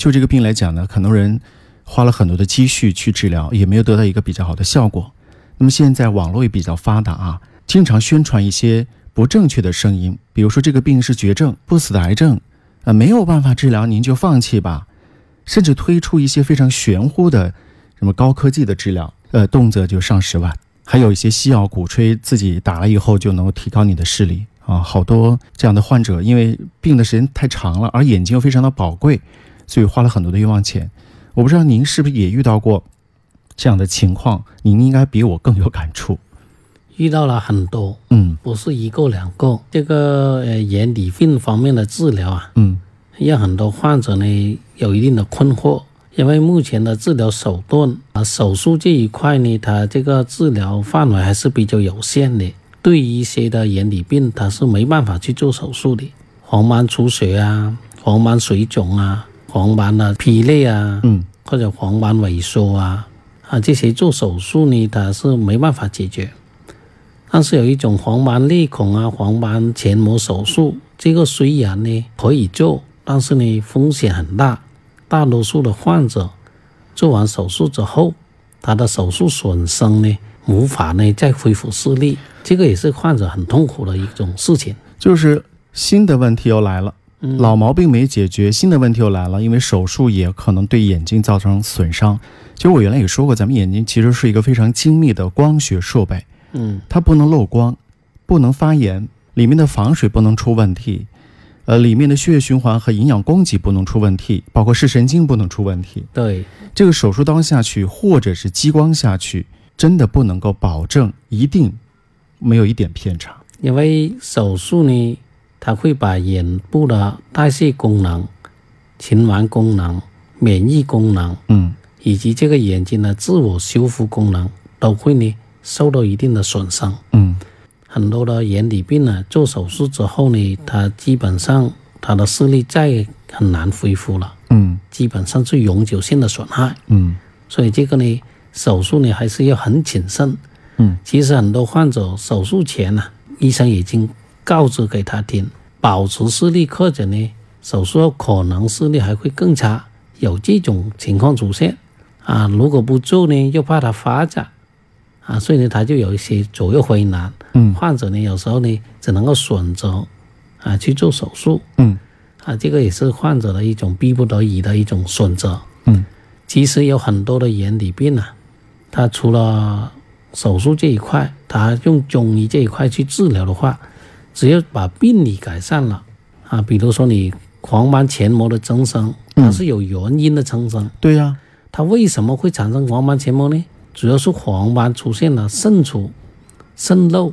就这个病来讲呢，很多人花了很多的积蓄去治疗，也没有得到一个比较好的效果。那么现在网络也比较发达啊，经常宣传一些不正确的声音，比如说这个病是绝症，不死的癌症，啊，没有办法治疗，您就放弃吧。甚至推出一些非常玄乎的什么高科技的治疗，呃，动辄就上十万。还有一些西药鼓吹自己打了以后就能够提高你的视力啊，好多这样的患者，因为病的时间太长了，而眼睛又非常的宝贵，所以花了很多的冤枉钱。我不知道您是不是也遇到过这样的情况？您应该比我更有感触。遇到了很多，嗯不是一个两个。这个呃眼底病方面的治疗啊，嗯让很多患者呢有一定的困惑。因为目前的治疗手段啊，手术这一块呢，它这个治疗范围还是比较有限的。对于一些的眼底病，它是没办法去做手术的，黄斑出血啊、黄斑水肿啊、黄斑啊劈裂啊，嗯或者黄斑萎缩啊啊这些做手术呢，它是没办法解决。但是有一种黄斑裂孔啊、黄斑前膜手术，这个虽然呢可以做，但是呢风险很大。大多数的患者做完手术之后，他的手术损伤呢无法呢再恢复视力，这个也是患者很痛苦的一种事情。就是新的问题又来了，嗯老毛病没解决，新的问题又来了，因为手术也可能对眼睛造成损伤。其实我原来也说过，咱们眼睛其实是一个非常精密的光学设备，嗯它不能漏光，不能发炎，里面的防水不能出问题，呃，里面的血液循环和营养供给不能出问题，包括视神经不能出问题。对，这个手术刀下去，或者是激光下去，真的不能够保证一定没有一点偏差。因为手术呢，它会把眼部的代谢功能、循环功能、免疫功能嗯以及这个眼睛的自我修复功能都会呢受到一定的损伤。嗯很多的眼底病呢，做手术之后呢，它基本上它的视力再很难恢复了，嗯基本上是永久性的损害。嗯所以这个呢，手术呢还是要很谨慎。嗯，其实很多患者手术前呢、医生已经告知给他听，保持视力或者呢，手术后可能视力还会更差，有这种情况出现啊。如果不做呢，又怕它发展啊，所以呢，他就有一些左右为难。嗯患者呢，有时候呢，只能够选择啊去做手术嗯啊，这个也是患者的一种逼不得已的一种选择。嗯其实有很多的眼底病啊，它除了手术这一块，它用中医这一块去治疗的话，只要把病理改善了啊，比如说你黄斑前膜的增生，它是有原因的增生，对呀、它为什么会产生黄斑前膜呢？主要是黄斑出现了渗出、渗漏，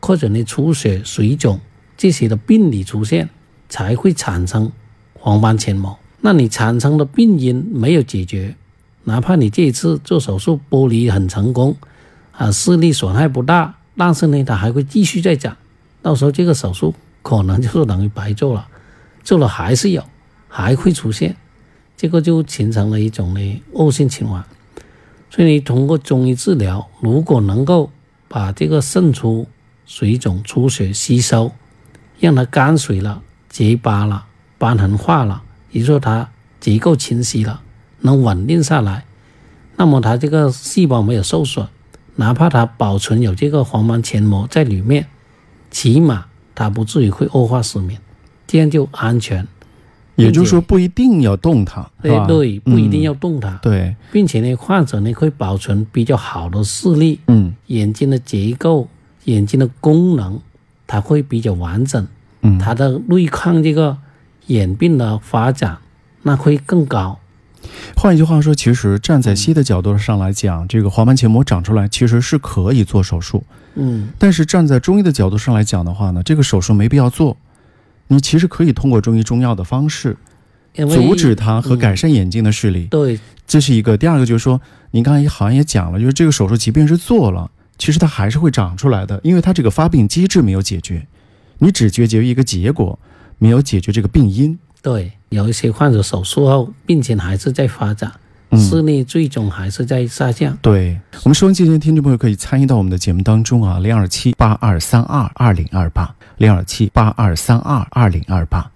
或者呢出血、水肿这些的病理出现，才会产生黄斑前膜。那你产生的病因没有解决，哪怕你这一次做手术剥离很成功，啊视力损害不大，但是呢它还会继续再长，到时候这个手术可能就是等于白做了，做了还是有，还会出现。这个就形成了一种呢恶性循环。所以你通过中医治疗，如果能够把这个渗出、水肿、出血吸收，让它干水了、结疤了、瘢痕化了，也就是说它结构清晰了，能稳定下来，那么它这个细胞没有受损，哪怕它保存有这个黄斑前膜在里面，起码它不至于会恶化失眠，这样就安全。也就是说不一定要动它，对对，不一定嗯要动它。对，并且呢，患者呢会保存比较好的视力，嗯眼睛的结构、眼睛的功能，它会比较完整，嗯，它的对抗这个眼病的发展那会更高。换一句话说，其实站在西医的角度上来讲，这个黄斑前膜长出来其实是可以做手术，嗯，但是站在中医的角度上来讲的话呢，这个手术没必要做，你其实可以通过中医中药的方式阻止它和改善眼睛的视力。对这是一个。第二个就是说，您刚才好像也讲了，就是这个手术即便是做了，其实它还是会长出来的，因为它这个发病机制没有解决，你只解决一个结果，没有解决这个病因。对，有一些患者手术后病情还是在发展，嗯视力最终还是在下降。对我们收音机前的听众朋友可以参与到我们的节目当中啊，零二七八二三二二零二八，零二七八二三二二零二八。